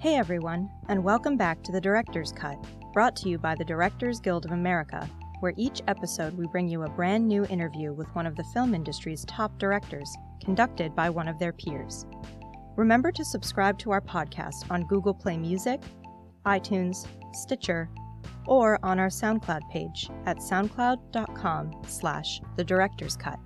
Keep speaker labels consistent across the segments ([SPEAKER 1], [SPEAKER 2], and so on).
[SPEAKER 1] Hey everyone, and welcome back to the Director's Cut, brought to you by the Directors Guild of America, where each episode we bring you a brand new interview with one of the film industry's top directors, conducted by one of their peers. Remember to subscribe to our podcast on Google Play Music, iTunes, Stitcher, or on our SoundCloud page at soundcloud.com slash the director's cut.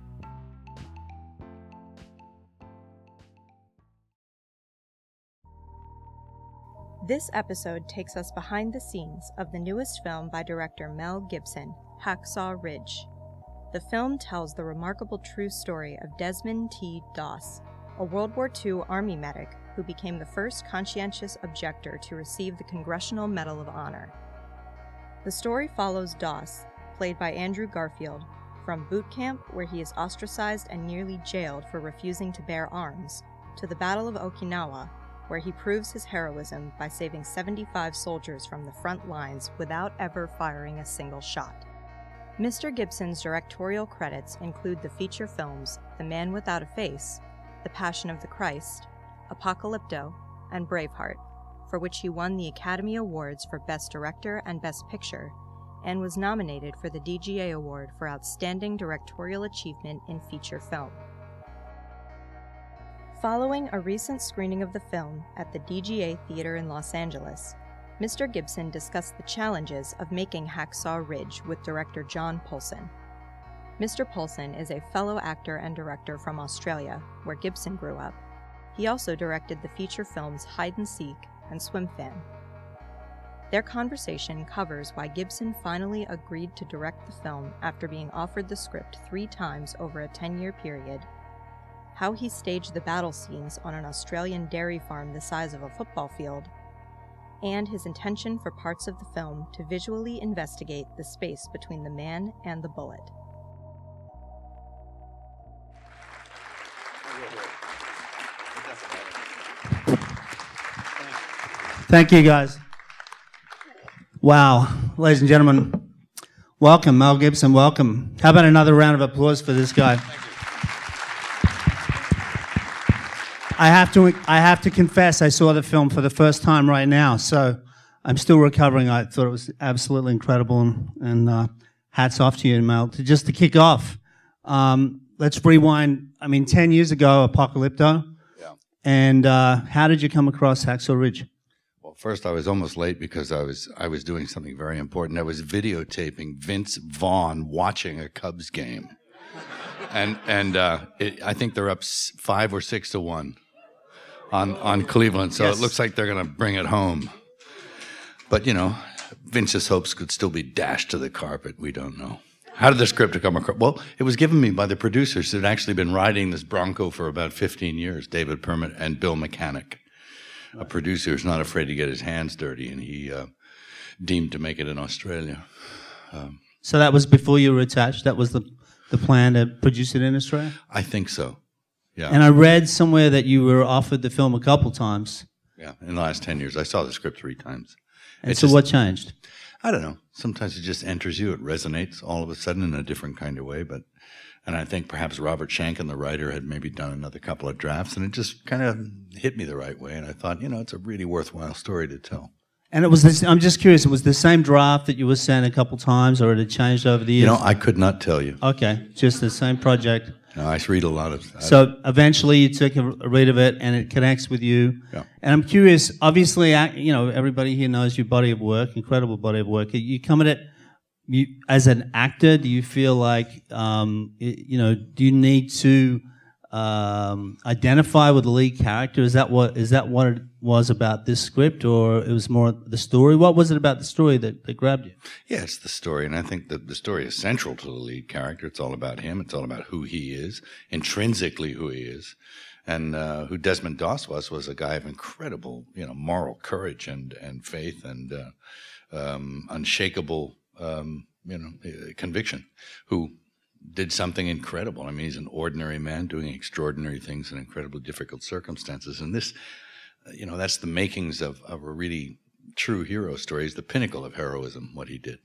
[SPEAKER 1] This episode takes us behind the scenes of the newest film by director Mel Gibson, Hacksaw Ridge. The film tells the remarkable true story of Desmond T. Doss, a World War II Army medic who became the first conscientious objector to receive the Congressional Medal of Honor. The story follows Doss, played by Andrew Garfield, from boot camp, where he is ostracized and nearly jailed for refusing to bear arms, to the Battle of Okinawa, where he proves his heroism by saving 75 soldiers from the front lines without ever firing a single shot. Mr. Gibson's directorial credits include the feature films The Man Without a Face, The Passion of the Christ, Apocalypto, and Braveheart, for which he won the Academy Awards for Best Director and Best Picture, and was nominated for the DGA Award for Outstanding Directorial Achievement in Feature Film. Following a recent screening of the film at the DGA Theater in Los Angeles, Mr. Gibson discussed the challenges of making Hacksaw Ridge with director John Polson. Mr. Polson is a fellow actor and director from Australia, where Gibson grew up. He also directed the feature films Hide and Seek and Swim Fan. Their conversation covers why Gibson finally agreed to direct the film after being offered the script three times over a 10 year period how he staged the battle scenes on an Australian dairy farm the size of a football field, and his intention for parts of the film to visually investigate the space between the man and the bullet.
[SPEAKER 2] Thank you, guys. Wow, ladies and gentlemen, welcome, Mel Gibson, welcome. How about another round of applause for this guy? I have to I have to confess I saw the film for the first time right now, so I'm still recovering. I thought it was absolutely incredible, and, and uh, hats off to you, Mel. To just to kick off, um, let's rewind. I mean, ten years ago, Apocalypto.
[SPEAKER 3] Yeah.
[SPEAKER 2] And uh, how did you come across Hacksaw Ridge?
[SPEAKER 3] Well, first I was almost late because I was I was doing something very important. I was videotaping Vince Vaughn watching a Cubs game, and and uh, it, I think they're up five or six to one on on Cleveland. So
[SPEAKER 2] Yes.
[SPEAKER 3] it looks like they're going to bring it home. But you know, Vince's hopes could still be dashed to the carpet. We don't know. How did the script come across? Well, it was given me by the producers who had actually been riding this Bronco for about 15 years, David Permut and Bill Mechanic, a producer who's not afraid to get his hands dirty, and he uh, deemed to make it in Australia.
[SPEAKER 2] So that was before you were attached. That was the the plan to produce it in Australia.
[SPEAKER 3] I think so. Yeah.
[SPEAKER 2] And I read somewhere that you were offered the film a couple times.
[SPEAKER 3] yeah. In the last 10 years, I saw the script three times.
[SPEAKER 2] And
[SPEAKER 3] It's
[SPEAKER 2] so
[SPEAKER 3] just-
[SPEAKER 2] what changed?
[SPEAKER 3] I don't know. Sometimes it just enters you. It resonates all of a sudden in a different kind of way. But, and I think perhaps Robert Schenkkan, the writer, had maybe done another couple of drafts, and it just kind of hit me the right way. And I thought, you know, it's a really worthwhile story to tell.
[SPEAKER 2] And it was this, I'm just curious, it was the same draft that you were sent a couple times or it had changed over the years?
[SPEAKER 3] You know, I could not tell you.
[SPEAKER 2] okay, just the same project.
[SPEAKER 3] No, I read a lot of.
[SPEAKER 2] So eventually you took read of it and it connects with you.
[SPEAKER 3] Yeah.
[SPEAKER 2] And I'm curious, obviously, ac- you know, everybody here knows your body of work, incredible body of work. You come at it you, as an actor, do you feel like, um, you know, do you need to um, identify with the lead character? Is that what is that what it was about this script, or it was more the story? What was it about the story that, that grabbed you?
[SPEAKER 3] Yeah, it's the story, and I think that the story is central to the lead character. It's all about him. It's all about who he is, intrinsically who he is, and uh, who Desmond Doss was was a guy of incredible, you know, moral courage and and faith and uh, um, unshakable, um, you know, uh, conviction. Who did something incredible. I mean, he's an ordinary man doing extraordinary things in incredibly difficult circumstances, and this, you know, that's the makings of of a really true hero story. Is the pinnacle of heroism what he did.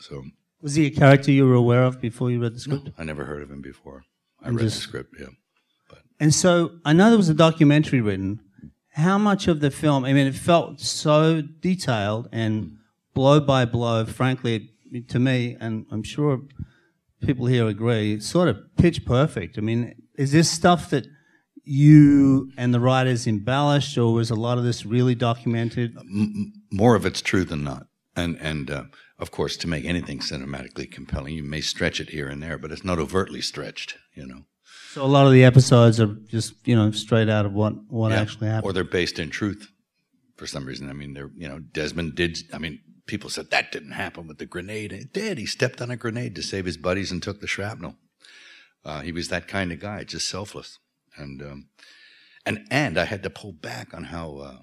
[SPEAKER 3] So.
[SPEAKER 2] Was he a character you were aware of before you read the script?
[SPEAKER 3] I never heard of him before. I
[SPEAKER 2] I'm
[SPEAKER 3] read
[SPEAKER 2] just-
[SPEAKER 3] the script, yeah.
[SPEAKER 2] And so I know there was a documentary written, how much of the film? I mean, it felt so detailed and hmm. blow by blow. Frankly, it, to me, and I'm sure people here agree, it's sort of pitch perfect. I mean, is this stuff that you and the writers embellished, or was a lot of this really documented?
[SPEAKER 3] M- more of it's true than not. And and uh, of course, to make anything cinematically compelling, you may stretch it here and there, but it's not overtly stretched. You know.
[SPEAKER 2] So a lot of the episodes are just you know straight out of what what
[SPEAKER 3] Yeah.
[SPEAKER 2] actually happened.
[SPEAKER 3] Or they're based in truth for some reason. I mean, they're, you know, Desmond did, I mean, people said that didn't happen with the grenade. It did. He stepped on a grenade to save his buddies and took the shrapnel. Uh, he was that kind of guy, just selfless. And, um, and, and I had to pull back on how, uh,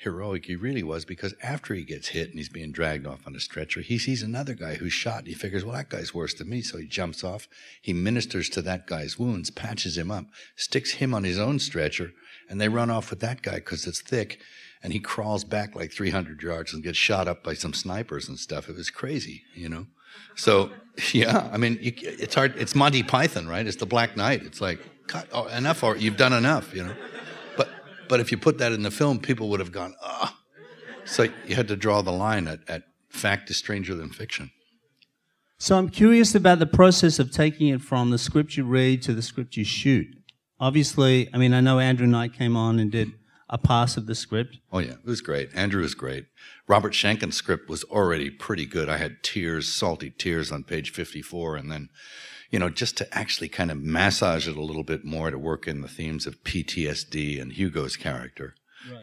[SPEAKER 3] heroic he really was because after he gets hit and he's being dragged off on a stretcher, he sees another guy who's shot. And he figures, well, that guy's worse than me. So he jumps off. He ministers to that guy's wounds, patches him up, sticks him on his own stretcher, and they run off with that guy because it's thick. And he crawls back like 300 yards and gets shot up by some snipers and stuff. It was crazy, you know? So, yeah, I mean, you, it's hard. It's Monty Python, right? It's the Black Knight. It's like, cut, oh, enough, or you've done enough, you know? But, but if you put that in the film, people would have gone, ah. So you had to draw the line at, at fact is stranger than fiction.
[SPEAKER 2] So I'm curious about the process of taking it from the script you read to the script you shoot. Obviously, I mean, I know Andrew Knight came on and did a pass of the script.
[SPEAKER 3] Oh yeah, it was great. Andrew was great. Robert Schenkkan's script was already pretty good. I had tears, salty tears on page 54 and then you know, just to actually kind of massage it a little bit more to work in the themes of PTSD and Hugo's character.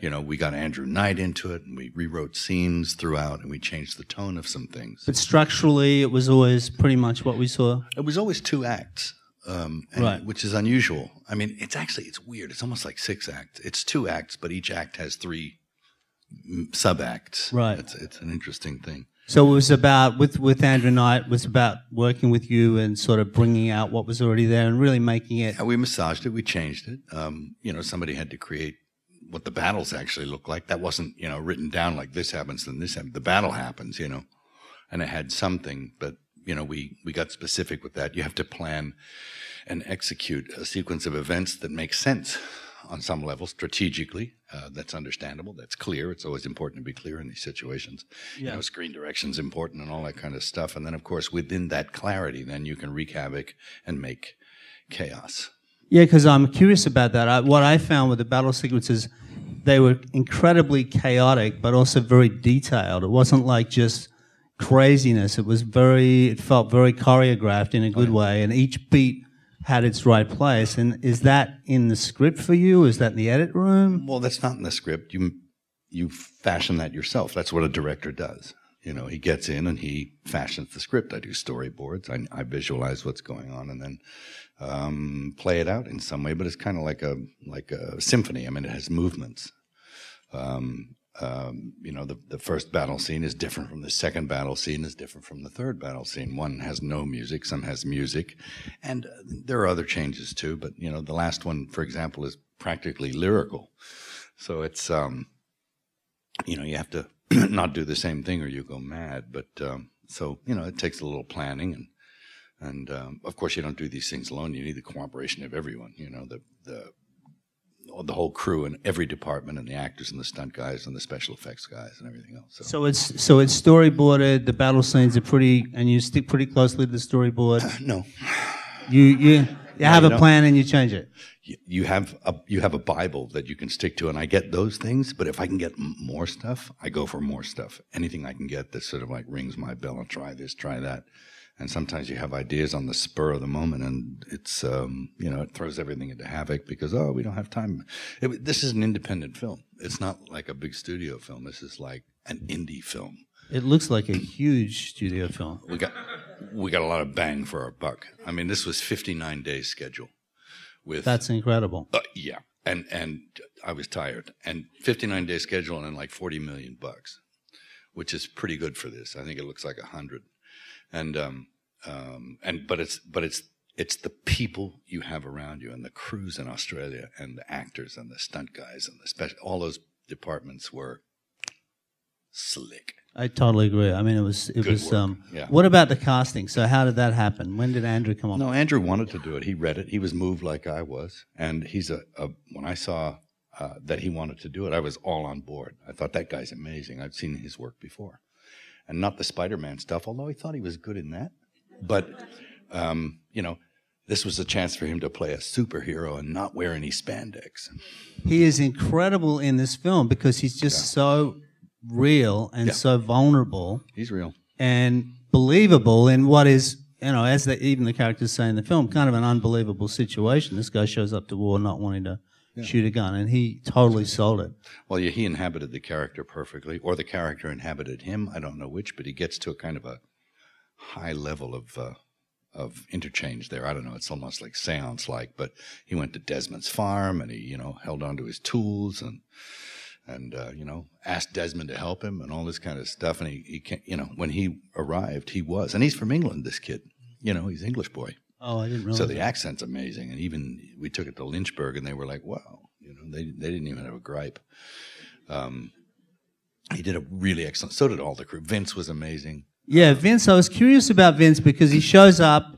[SPEAKER 3] You know, we got Andrew Knight into it and we rewrote scenes throughout and we changed the tone of some things.
[SPEAKER 2] But structurally, it was always pretty much what we saw.
[SPEAKER 3] It was always two acts, um, and-
[SPEAKER 2] Right.
[SPEAKER 3] which is unusual. I mean, it's actually it's weird. It's almost like six acts. It's two acts, but each act has three mm, sub acts.
[SPEAKER 2] Right.
[SPEAKER 3] It's it's an interesting thing.
[SPEAKER 2] So it was about with with Andrew Knight it was about working with you and sort of bringing out what was already there and really making it.
[SPEAKER 3] Yeah, we massaged it. We changed it. Um, you know, somebody had to create what the battles actually look like. That wasn't you know written down like this happens then this happens. The battle happens. You know, and it had something, but you know we we got specific with that. You have to plan and execute a sequence of events that makes sense on some level strategically. Uh, that's understandable. That's clear. It's always important to be clear in these situations. You know, screen direction's important and all that kind of stuff. And then, of course, within that clarity, then you can wreak havoc and make chaos.
[SPEAKER 2] Yeah, because I'm curious about that. I, what I found with the battle sequences, they were incredibly chaotic, but also very detailed. It wasn't like just craziness. It was very. It felt very choreographed in a good way, and each beat had its right place. And is that in the script for you? Is that in the edit room?
[SPEAKER 3] Well, that's not in the script. You you fashion that yourself. That's what a director does. You know, he gets in and he fashions the script. I do storyboards. I, I visualize what's going on and then um, play it out in some way. But it's kind of like a like a symphony. I mean, it has movements. Um, um, you know, the, the first battle scene is different from the second battle scene, is different from the third battle scene. One has no music, some has music, and uh, there are other changes too. But you know, the last one, for example, is practically lyrical. So it's um, you know, you have to not do the same thing or you go mad. But um, so you know, it takes a little planning and and um, of course you don't do these things alone. You need the cooperation of everyone. You know, the the the whole crew and every department and the actors and the stunt guys and the special effects guys and everything else. So,
[SPEAKER 2] So it's so it's storyboarded. The battle scenes are pretty, and you stick pretty closely to the storyboard.
[SPEAKER 3] no,
[SPEAKER 2] You you you have
[SPEAKER 3] you
[SPEAKER 2] a
[SPEAKER 3] don't.
[SPEAKER 2] plan and you change it.
[SPEAKER 3] you, you have a you have a Bible that you can stick to, and I get those things. But if I can get m- more stuff, I go for more stuff. Anything I can get that sort of like rings my bell and try this, try that. And sometimes you have ideas on the spur of the moment, and it's um, you know it throws everything into havoc because oh we don't have time. It, this is an independent film. It's not like a big studio film. This is like an indie film.
[SPEAKER 2] It looks like a huge studio film.
[SPEAKER 3] We got we got a lot of bang for our buck. I mean, this was 59 days schedule with
[SPEAKER 2] That's incredible.
[SPEAKER 3] Uh, yeah, and and I was tired. And 59 day schedule and like 40 million bucks, which is pretty good for this. I think it looks like a hundred. And um um and but it's but it's it's the people you have around you and the crews in Australia and the actors and the stunt guys and the special all those departments were slick.
[SPEAKER 2] I totally agree. I mean, it was it
[SPEAKER 3] Good
[SPEAKER 2] was. Um,
[SPEAKER 3] Yeah.
[SPEAKER 2] What about the casting? So how did that happen? When did Andrew come on?
[SPEAKER 3] No, Andrew wanted to do it. He read it. He was moved like I was, and he's a, a when I saw uh, that he wanted to do it, I was all on board. I thought that guy's amazing. I've seen his work before, and not the Spider-Man stuff, although I thought he was good in that. But um, you know, this was a chance for him to play a superhero and not wear any spandex.
[SPEAKER 2] He is incredible in this film because he's just yeah. so real and yeah. so vulnerable.
[SPEAKER 3] He's real
[SPEAKER 2] and believable in what is you know, as the, even the characters say in the film, kind of an unbelievable situation. This guy shows up to war not wanting to yeah. shoot a gun, and he totally sold it.
[SPEAKER 3] Well, yeah, he inhabited the character perfectly, or the character inhabited him. I don't know which, but he gets to a kind of a high level of uh, of interchange there. I don't know. It's almost like seance like, but he went to Desmond's farm and he, you know, held on to his tools and and uh, you know asked Desmond to help him and all this kind of stuff. And he, he can't, you know, when he arrived, he was, and he's from England. This kid, you know, he's English boy.
[SPEAKER 2] Oh, I didn't realize.
[SPEAKER 3] So the that. accent's amazing, and even we took it to Lynchburg, and they were like, "Wow," you know, they they didn't even have a gripe. Um, he did a really excellent. So did all the crew. Vince was amazing.
[SPEAKER 2] Yeah, Vince. I was curious about Vince because he shows up,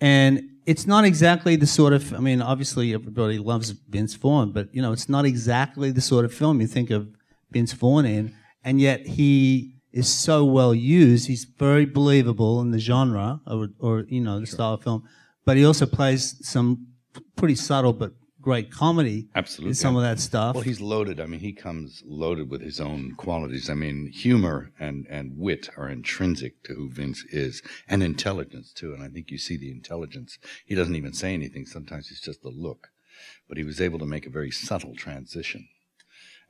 [SPEAKER 2] and it's not exactly the sort of. I mean, obviously everybody loves Vince Vaughn, but you know, it's not exactly the sort of film you think of Vince Vaughn in, and yet he is so well used. He's very believable in the genre or, or you know the sure. style of film, but he also plays some pretty subtle but great comedy.
[SPEAKER 3] Absolutely,
[SPEAKER 2] some of that stuff.
[SPEAKER 3] Well, he's loaded. I mean, he comes loaded with his own qualities. I mean, humor and and wit are intrinsic to who Vince is, and intelligence too. And I think you see the intelligence. He doesn't even say anything. Sometimes it's just the look, but he was able to make a very subtle transition,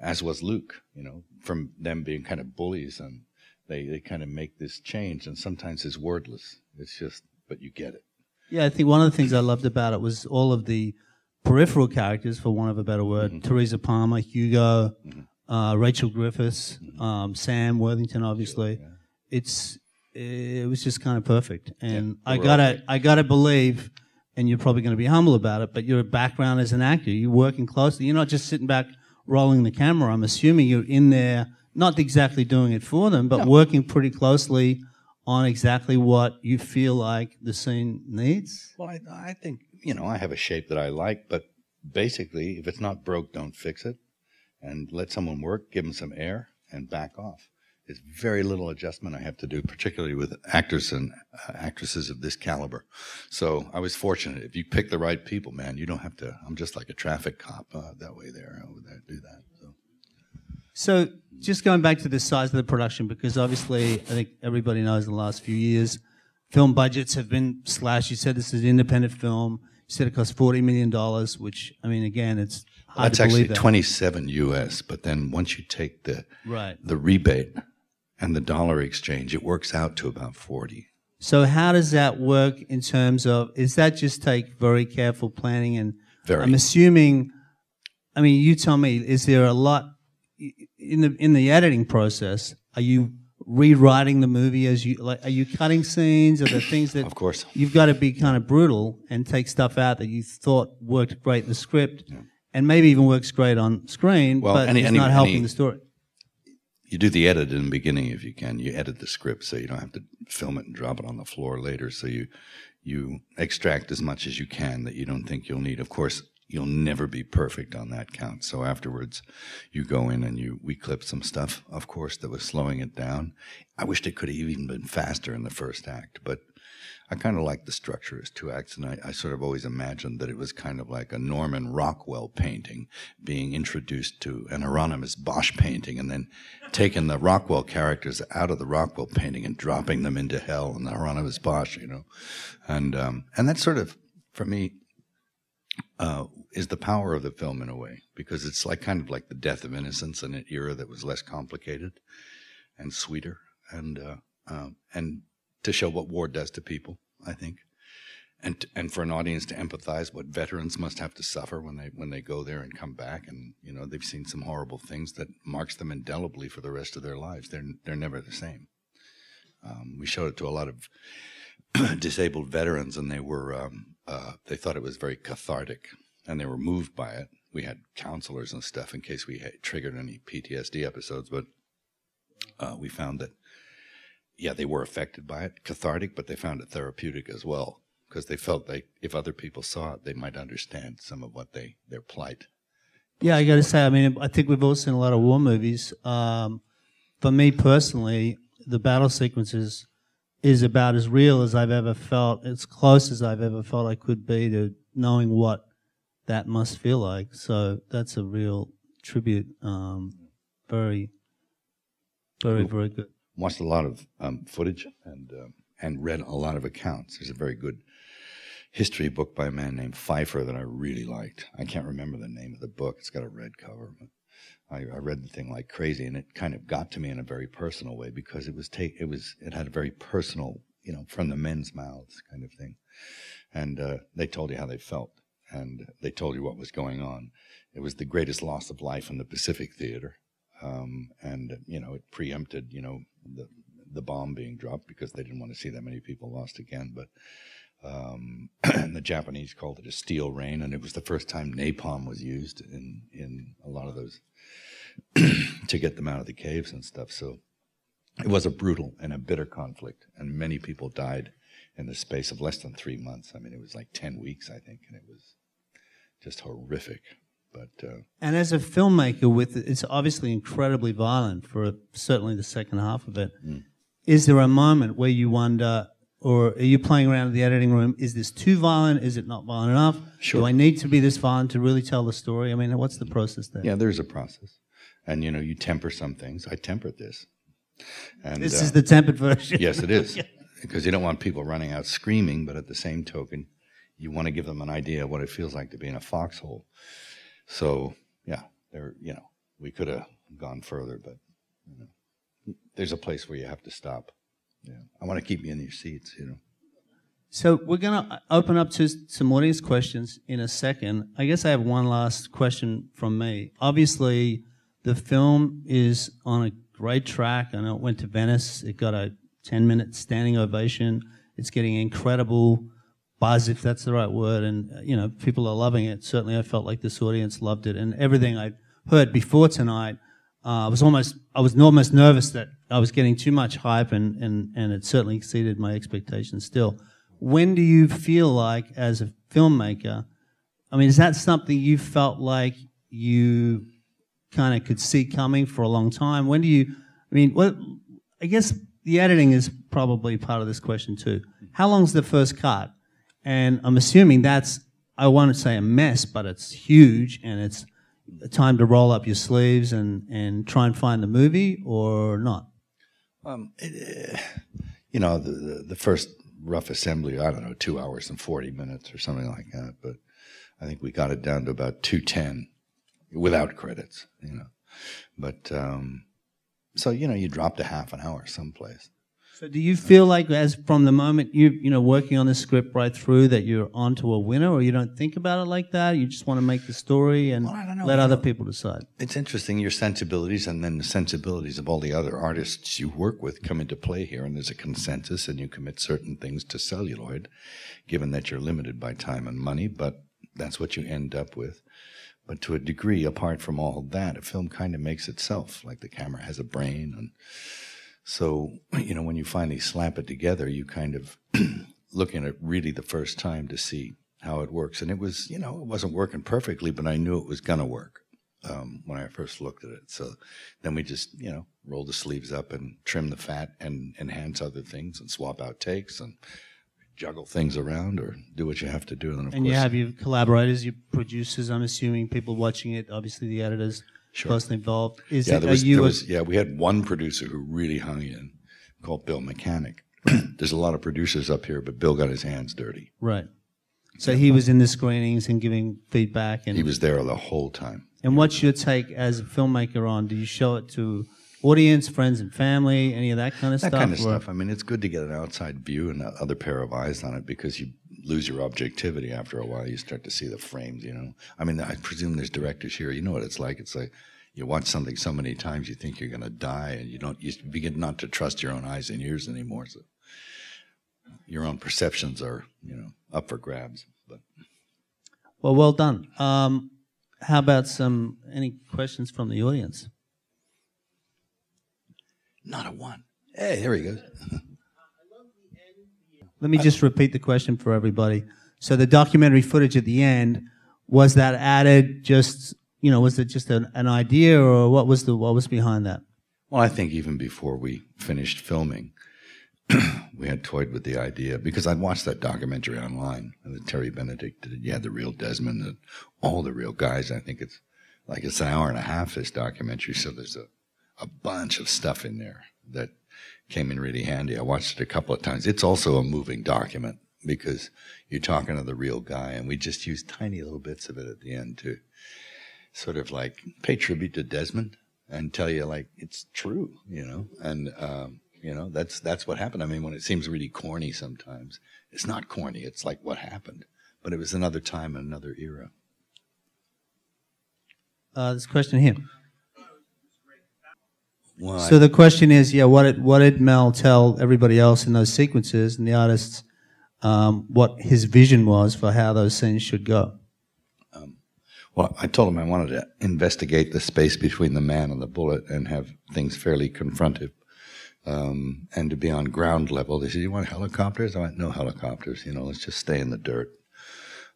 [SPEAKER 3] as was Luke. You know, from them being kind of bullies and they they kind of make this change, and sometimes it's wordless. It's just, but you get it.
[SPEAKER 2] Yeah, I think one of the things I loved about it was all of the peripheral characters, for want of a better word. Mm-hmm. Teresa Palmer, Hugo, mm-hmm. uh, Rachel Griffiths, mm-hmm. um, Sam Worthington, obviously. Yeah. It's it was just kind of perfect, and yeah, I gotta I gotta believe, and you're probably going to be humble about it, but your background as an actor, you're working closely. You're not just sitting back rolling the camera. I'm assuming you're in there, not exactly doing it for them, but no. working pretty closely on exactly what you feel like the scene needs.
[SPEAKER 3] Well, I, I think you know, I have a shape that I like, but basically, if it's not broke, don't fix it, and let someone work, give them some air, and back off. There's very little adjustment I have to do, particularly with actors and uh, actresses of this caliber. So I was fortunate. If you pick the right people, man, you don't have to. I'm just like a traffic cop uh, that way there over there. Do that. So.
[SPEAKER 2] just going back to the size of the production, because obviously I think everybody knows in the last few years film budgets have been slashed. You said this is an independent film. You said it cost forty million dollars, which I mean, again, it's hard
[SPEAKER 3] That's
[SPEAKER 2] to
[SPEAKER 3] actually
[SPEAKER 2] that.
[SPEAKER 3] twenty-seven U.S. But then once you take the
[SPEAKER 2] right.
[SPEAKER 3] the rebate and the dollar exchange, it works out to about forty.
[SPEAKER 2] So how does that work in terms of? Is that just take very careful planning and?
[SPEAKER 3] Very.
[SPEAKER 2] I'm assuming. I mean, you tell me. Is there a lot in the in the editing process? Are you rewriting the movie as you like are you cutting scenes? Or the things that
[SPEAKER 3] of course.
[SPEAKER 2] you've got to be kind of brutal and take stuff out that you thought worked great in the script yeah. and maybe even works great on screen well, but any, it's any, not helping any, the story.
[SPEAKER 3] You do the edit in the beginning if you can. You edit the script so you don't have to film it and drop it on the floor later. So you you extract as much as you can that you don't think you'll need. Of course you'll never be perfect on that count. So afterwards, you go in and you we clip some stuff, of course, that was slowing it down. I wished it could have even been faster in the first act, but I kind of like the structure as two acts, and I, I, sort of always imagined that it was kind of like a Norman Rockwell painting being introduced to an Hieronymus Bosch painting, and then taking the Rockwell characters out of the Rockwell painting and dropping them into hell in the Hieronymus Bosch, you know, and um, and that's sort of for me uh, is the power of the film in a way because it's like kind of like the death of innocence in an era that was less complicated and sweeter and uh, um, and to show what war does to people I think and and for an audience to empathize what veterans must have to suffer when they when they go there and come back. And you know they've seen some horrible things that marks them indelibly for the rest of their lives. They're they're never the same. Um, we showed it to a lot of disabled veterans and they were um, uh, they thought it was very cathartic and they were moved by it. We had counselors and stuff in case we triggered any PTSD episodes, but uh, we found that, yeah, they were affected by it, cathartic, but they found it therapeutic as well because they felt like if other people saw it, they might understand some of what they their plight.
[SPEAKER 2] Yeah, I got to say, I mean, I think we've all seen a lot of war movies. Um, for me personally, the battle sequences is about as real as I've ever felt, as close as I've ever felt I could be to knowing what that must feel like. So that's a real tribute. Um, very, very, very good.
[SPEAKER 3] Watched a lot of um, footage and uh, and read a lot of accounts. There's a very good history book by a man named Pfeiffer that I really liked. I can't remember the name of the book. It's got a red cover. But I, I read the thing like crazy, and it kind of got to me in a very personal way because it was it was it had a very personal, you know, from the men's mouths kind of thing, and uh, they told you how they felt, and they told you what was going on. It was the greatest loss of life in the Pacific Theater, um, and you know it preempted, you know, the the bomb being dropped because they didn't want to see that many people lost again, but. Um, the Japanese called it a steel rain, and it was the first time napalm was used in in a lot of those to get them out of the caves and stuff. So it was a brutal and a bitter conflict, and many people died in the space of less than three months. I mean, it was like 10 weeks, I think, and it was just horrific. But uh,
[SPEAKER 2] and as a filmmaker, with it's obviously incredibly violent for certainly the second half of it. Mm. Is there a moment where you wonder, or are you playing around in the editing room? Is this too violent? Is it not violent enough?
[SPEAKER 3] Sure.
[SPEAKER 2] Do I need to be this violent to really tell the story? I mean, what's the process there?
[SPEAKER 3] Yeah, there's a process and you know you temper some things. I tempered this.
[SPEAKER 2] And, this uh, is the tempered version.
[SPEAKER 3] yes, it is, because you don't want people running out screaming, but at the same token, you want to give them an idea of what it feels like to be in a foxhole. So yeah, there you know we could have gone further, but you know, there's a place where you have to stop. Yeah, I want to keep you in your seats, you know.
[SPEAKER 2] So we're going to open up to some audience questions in a second. I guess I have one last question from me. Obviously, the film is on a great track. I know it went to Venice. It got a 10 minute standing ovation. It's getting incredible buzz, if that's the right word. And, you know, people are loving it. Certainly, I felt like this audience loved it. And everything I heard before tonight, uh, I was almost, I was almost nervous that I was getting too much hype and, and, and it certainly exceeded my expectations still. When do you feel like, as a filmmaker, I mean, is that something you felt like you kind of could see coming for a long time? When do you, I mean, what, I guess the editing is probably part of this question too. How long's the first cut? And I'm assuming that's, I want to say a mess, but it's huge and it's time to roll up your sleeves and, and try and find the movie or not?
[SPEAKER 3] Um, it, you know, the, the, the first rough assembly, I don't know, two hours and 40 minutes or something like that. But I think we got it down to about 210 without credits, you know. But um, so you know, you dropped a half an hour someplace.
[SPEAKER 2] So do you feel like, as from the moment you you know working on the script right through, that you're onto a winner, or you don't think about it like that? You just want to make the story and well, let other know. people decide.
[SPEAKER 3] It's interesting your sensibilities, and then the sensibilities of all the other artists you work with come into play here, and there's a consensus, and you commit certain things to celluloid, given that you're limited by time and money. But that's what you end up with. But to a degree, apart from all that, a film kind of makes itself. Like the camera has a brain, and so you know when you finally slap it together, you kind of looking at it really the first time to see how it works. And it was, you know, it wasn't working perfectly, but I knew it was gonna work um, when I first looked at it. So then we just, you know, roll the sleeves up and trim the fat and enhance other things and swap out takes and juggle things around or do what you have to do.
[SPEAKER 2] And,
[SPEAKER 3] of
[SPEAKER 2] and
[SPEAKER 3] course,
[SPEAKER 2] you have your collaborators, your producers. I'm assuming people watching it. Obviously, the editors sure. closely involved.
[SPEAKER 3] Is yeah, it, there was, there was, yeah, we had one producer who really hung in, called Bill Mechanic. There's a lot of producers up here, but Bill got his hands dirty.
[SPEAKER 2] Right. So he was in the screenings and giving feedback, and
[SPEAKER 3] he was there the whole time.
[SPEAKER 2] And what's your take as a filmmaker on? Do you show it to audience, friends and family, any of that kind of
[SPEAKER 3] that
[SPEAKER 2] stuff?
[SPEAKER 3] That kind of stuff. I mean, it's good to get an outside view and other pair of eyes on it because you lose your objectivity after a while. You start to see the frames, you know. I mean, I presume there's directors here. You know what it's like. It's like you watch something so many times you think you're going to die, and you don't. You begin not to trust your own eyes and ears anymore. So your own perceptions are, you know, up for grabs. But
[SPEAKER 2] well, well done. Um, how about some any questions from the audience?
[SPEAKER 3] Not a one. Hey, there he goes.
[SPEAKER 2] Let me just repeat the question for everybody. So the documentary footage at the end was that added just you know, was it just an, an idea, or what was the what was behind that?
[SPEAKER 3] Well, I think even before we finished filming, we had toyed with the idea because I'd watched that documentary online that Terry Benedict did. You had the real Desmond and all the real guys. I think it's like it's an hour and a half this documentary, so there's a a bunch of stuff in there that came in really handy. I watched it a couple of times. It's also a moving document because you're talking to the real guy, and we just used tiny little bits of it at the end to sort of like pay tribute to Desmond and tell you like it's true, you know, and um, you know that's that's what happened. I mean, when it seems really corny sometimes, it's not corny. It's like what happened, but it was another time and another era.
[SPEAKER 2] Uh, this question here.
[SPEAKER 3] Well,
[SPEAKER 2] So the question is, yeah, what did what did Mel tell everybody else in those sequences and the artists um, what his vision was for how those scenes should go?
[SPEAKER 3] Well, I told him I wanted to investigate the space between the man and the bullet and have things fairly confrontive um, and to be on ground level. They said, You want helicopters? I went, No helicopters. You know, let's just stay in the dirt.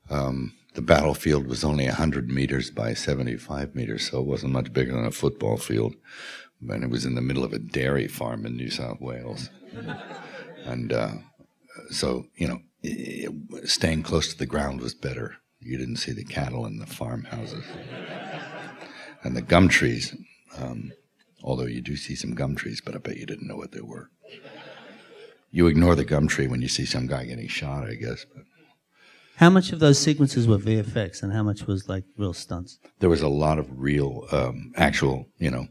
[SPEAKER 3] Um, the battlefield was only 100 meters by 75 meters, so it wasn't much bigger than a football field. And it was in the middle of a dairy farm in New South Wales. and uh, so, you know, i- i- staying close to the ground was better. You didn't see the cattle in the farmhouses. and the gum trees, um, although you do see some gum trees, but I bet you didn't know what they were. You ignore the gum tree when you see some guy getting shot, I guess. But
[SPEAKER 2] How much of those sequences were VFX and how much was like real stunts?
[SPEAKER 3] there was a lot of real, um, actual, you know,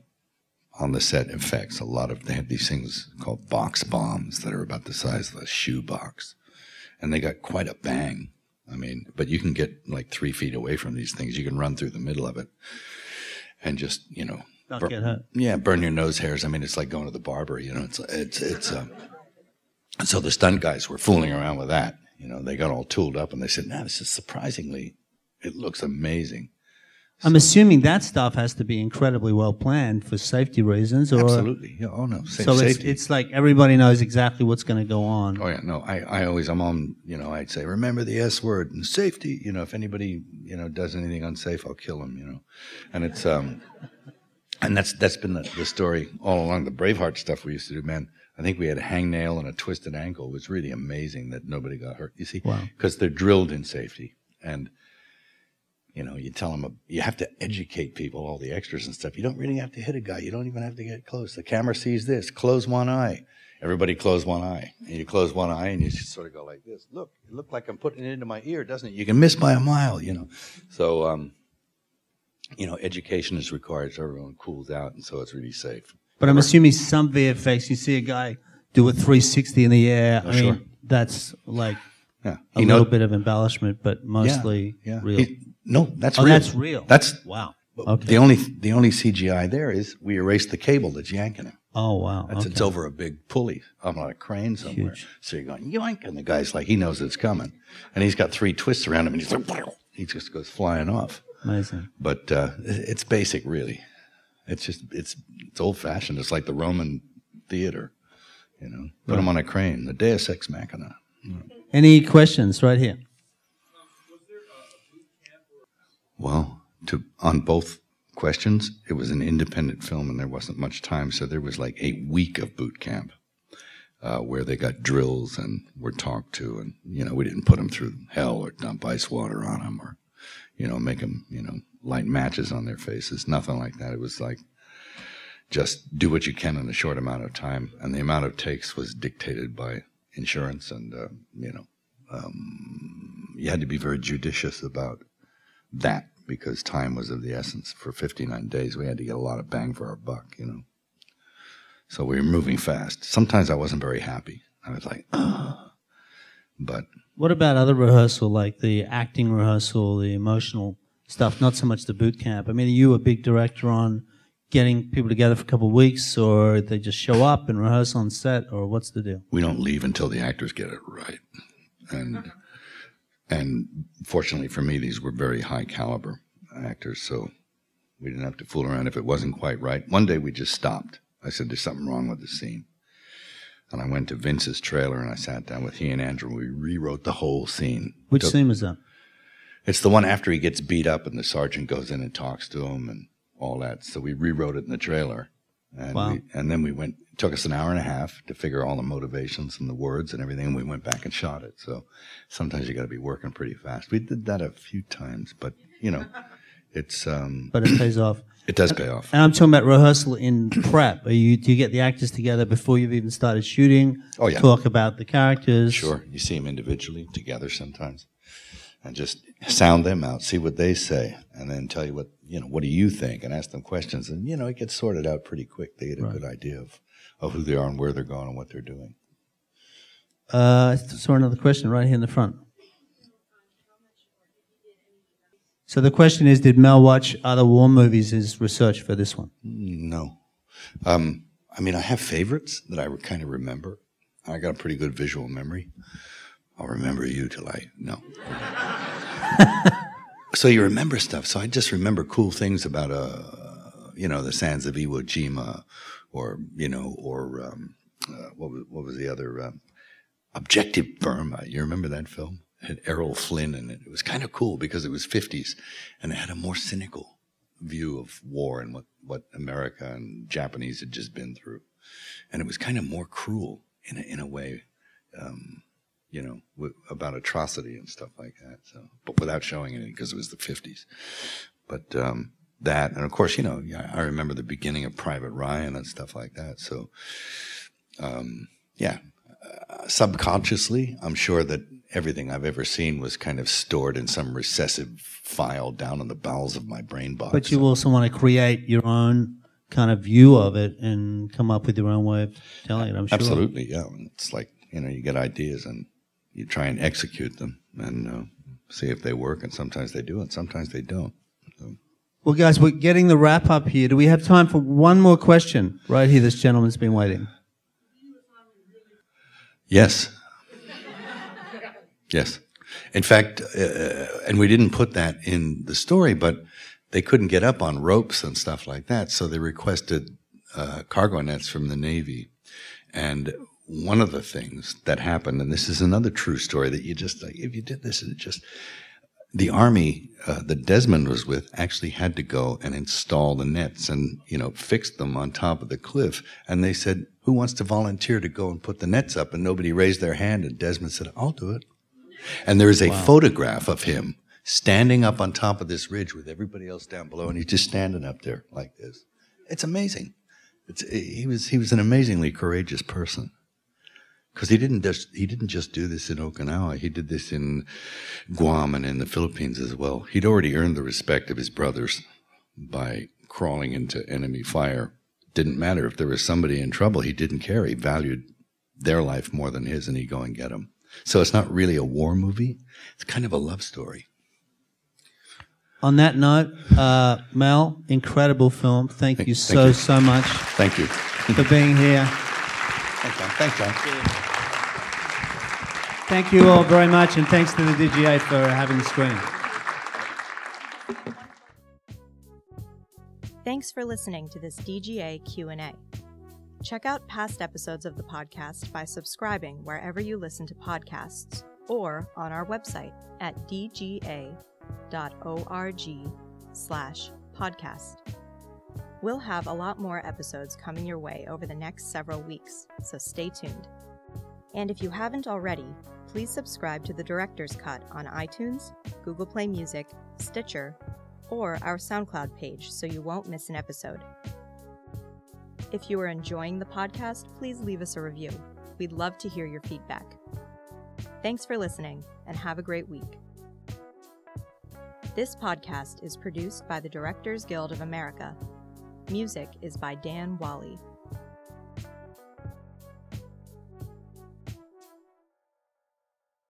[SPEAKER 3] on the set effects. A lot of they have these things called box bombs that are about the size of a shoe box, and they got quite a bang. I mean, but you can get like three feet away from these things. You can run through the middle of it, and just you know, bur- yeah, burn your nose hairs. I mean, it's like going to the barber. You know, it's it's it's. Um, so the stunt guys were fooling around with that. You know, they got all tooled up, and they said, "Now this is surprisingly, it looks amazing."
[SPEAKER 2] I'm assuming that stuff has to be incredibly well planned for safety reasons, or
[SPEAKER 3] Absolutely. Yeah. Oh no. Sa-
[SPEAKER 2] so it's,
[SPEAKER 3] safety.
[SPEAKER 2] it's like everybody knows exactly what's going to go on.
[SPEAKER 3] oh yeah. No. I, I always I'm on. You know. I'd say remember the S word and safety. You know, if anybody you know does anything unsafe, I'll kill them. You know, and it's um, and that's that's been the, the story all along. The Braveheart stuff we used to do, man. I think we had a hangnail and a twisted ankle. It was really amazing that nobody got hurt. You see,
[SPEAKER 2] Wow.
[SPEAKER 3] because they're drilled in safety and. You know, you tell them you have to educate people, all the extras and stuff. You don't really have to hit a guy. You don't even have to get close. The camera sees this. Close one eye. Everybody close one eye. And you close one eye and you sort of go like this. Look, it looked like I'm putting it into my ear, doesn't it? You can miss by a mile, you know. So, um, you know, education is required so everyone cools out and so it's really safe.
[SPEAKER 2] But I'm assuming some VFX, you see a guy do a 360 in the air. I
[SPEAKER 3] Oh,
[SPEAKER 2] mean,
[SPEAKER 3] sure.
[SPEAKER 2] that's like
[SPEAKER 3] Yeah.
[SPEAKER 2] a
[SPEAKER 3] He
[SPEAKER 2] little bit of embellishment, but mostly
[SPEAKER 3] yeah.
[SPEAKER 2] real.
[SPEAKER 3] He- no, that's
[SPEAKER 2] oh,
[SPEAKER 3] real.
[SPEAKER 2] that's real.
[SPEAKER 3] That's
[SPEAKER 2] wow. Okay.
[SPEAKER 3] the only the only CGI there is we erased the cable that's yanking him.
[SPEAKER 2] Oh wow.
[SPEAKER 3] It's,
[SPEAKER 2] okay.
[SPEAKER 3] it's over a big pulley on a crane somewhere.
[SPEAKER 2] Huge.
[SPEAKER 3] So you're going yoink, and the guy's like he knows it's coming, and he's got three twists around him, and he's like he just goes flying off.
[SPEAKER 2] Amazing.
[SPEAKER 3] But uh, it's basic, really. It's just it's it's old fashioned. It's like the Roman theater, you know. Put him on a crane, the Deus ex machina.
[SPEAKER 2] Any questions right here?
[SPEAKER 3] Well, to on both questions, it was an independent film, and there wasn't much time, so there was like a week of boot camp. Uh, where they got drills and were talked to, and you know we didn't put them through hell or dump ice water on them or you know make them you know light matches on their faces. Nothing like that. It was like just do what you can in a short amount of time, and the amount of takes was dictated by insurance, and uh, you know um, you had to be very judicious about that because time was of the essence. For 59 days, we had to get a lot of bang for our buck, you know. So we were moving fast. Sometimes I wasn't very happy. I was like. But
[SPEAKER 2] What about other rehearsal, like the acting rehearsal, the emotional stuff? Not so much the boot camp. I mean, are you a big director on getting people together for a couple of weeks, or they just show up and rehearse on set, or what's the deal?
[SPEAKER 3] we don't leave until the actors get it right. And uh-huh. And fortunately for me, these were very high caliber actors, so we didn't have to fool around if it wasn't quite right. One day we just stopped. I said, "There's something wrong with the scene." And I went to Vince's trailer and I sat down with he and Andrew. We rewrote the whole scene.
[SPEAKER 2] Which
[SPEAKER 3] Took-
[SPEAKER 2] scene was that?
[SPEAKER 3] It's the one after he gets beat up and the sergeant goes in and talks to him and all that. So we rewrote it in the trailer. And,
[SPEAKER 2] Wow.
[SPEAKER 3] we, and then we went, it took us an hour and a half to figure all the motivations and the words and everything. And we went back and shot it. So sometimes you got to be working pretty fast. We did that a few times, but you know, it's, um,
[SPEAKER 2] But it pays off.
[SPEAKER 3] it does pay off.
[SPEAKER 2] And I'm talking about rehearsal in prep. Are you do you get the actors together before you've even started shooting?
[SPEAKER 3] Oh, yeah.
[SPEAKER 2] Talk about the characters.
[SPEAKER 3] Sure. You see them individually together sometimes and just sound them out, see what they say, and then tell you what, you know, what do you think and ask them questions. And, you know, it gets sorted out pretty quick. They get a good idea of, of who they are and where they're going and what they're doing.
[SPEAKER 2] Uh, I saw another question right here in the front. So the question is, did Mel watch other war movies as research for this one?
[SPEAKER 3] No. Um, I mean, I have favorites that I kind of remember. I got a pretty good visual memory. I'll remember you till I no. so you remember stuff. So I just remember cool things about uh, you know, the sands of Iwo Jima, or you know, or um, uh, what was what was the other um, Objective Burma? You remember that film? It had Errol Flynn in it. It was kind of cool because it was 50s, and it had a more cynical view of war and what, what America and Japanese had just been through. And it was kind of more cruel in a, in a way, um, you know, w- about atrocity and stuff like that. So, but without showing it because it was the 50s. But um, that, and of course, you know, yeah, I remember the beginning of Private Ryan and stuff like that. So, um, yeah, uh, subconsciously, I'm sure that everything I've ever seen was kind of stored in some recessive file down in the bowels of my brain box.
[SPEAKER 2] But you also want to create your own kind of view of it and come up with your own way of telling it. I'm sure.
[SPEAKER 3] Absolutely, yeah. It's like you know, you get ideas and you try and execute them and uh, see if they work. And sometimes they do, and sometimes they don't.
[SPEAKER 2] Well, guys, we're getting the wrap up here. Do we have time for one more question? Right here, this gentleman's been waiting.
[SPEAKER 3] Yes. yes. In fact, uh, and we didn't put that in the story, but they couldn't get up on ropes and stuff like that, so they requested uh, cargo nets from the Navy. And one of the things that happened, and this is another true story that you just like, if you did this, it just the army uh, that Desmond was with actually had to go and install the nets and you know fix them on top of the cliff. And they said, "Who wants to volunteer to go and put the nets up?" And nobody raised their hand. And Desmond said, "I'll do it." And there is a photograph of him standing up on top of this ridge with everybody else down below, and he's just standing up there like this. It's amazing. It's, he was he was an amazingly courageous person because he didn't just he didn't just do this in Okinawa. He did this in Guam and in the Philippines as well. He'd already earned the respect of his brothers by crawling into enemy fire. Didn't matter if there was somebody in trouble. He didn't care. He valued their life more than his, and he'd go and get them. So it's not really a war movie. It's kind of a love story.
[SPEAKER 2] On that note, uh, Mel, incredible film. Thank you
[SPEAKER 3] Thank
[SPEAKER 2] so,
[SPEAKER 3] you.
[SPEAKER 2] so much
[SPEAKER 3] Thank you.
[SPEAKER 2] for being here.
[SPEAKER 3] Thanks, John. Thanks, John.
[SPEAKER 2] Thank you all very much, and thanks to the DGA for having the screen.
[SPEAKER 1] Thanks for listening to this DGA Q&A. Check out past episodes of the podcast by subscribing wherever you listen to podcasts or on our website at dga.org slash podcast. We'll have a lot more episodes coming your way over the next several weeks, so stay tuned. And if you haven't already, please subscribe to the Director's Cut on iTunes, Google Play Music, Stitcher, or our SoundCloud page so you won't miss an episode. If you are enjoying the podcast, please leave us a review. We'd love to hear your feedback. Thanks for listening and have a great week. This podcast is produced by the Directors Guild of America. Music is by Dan Wally.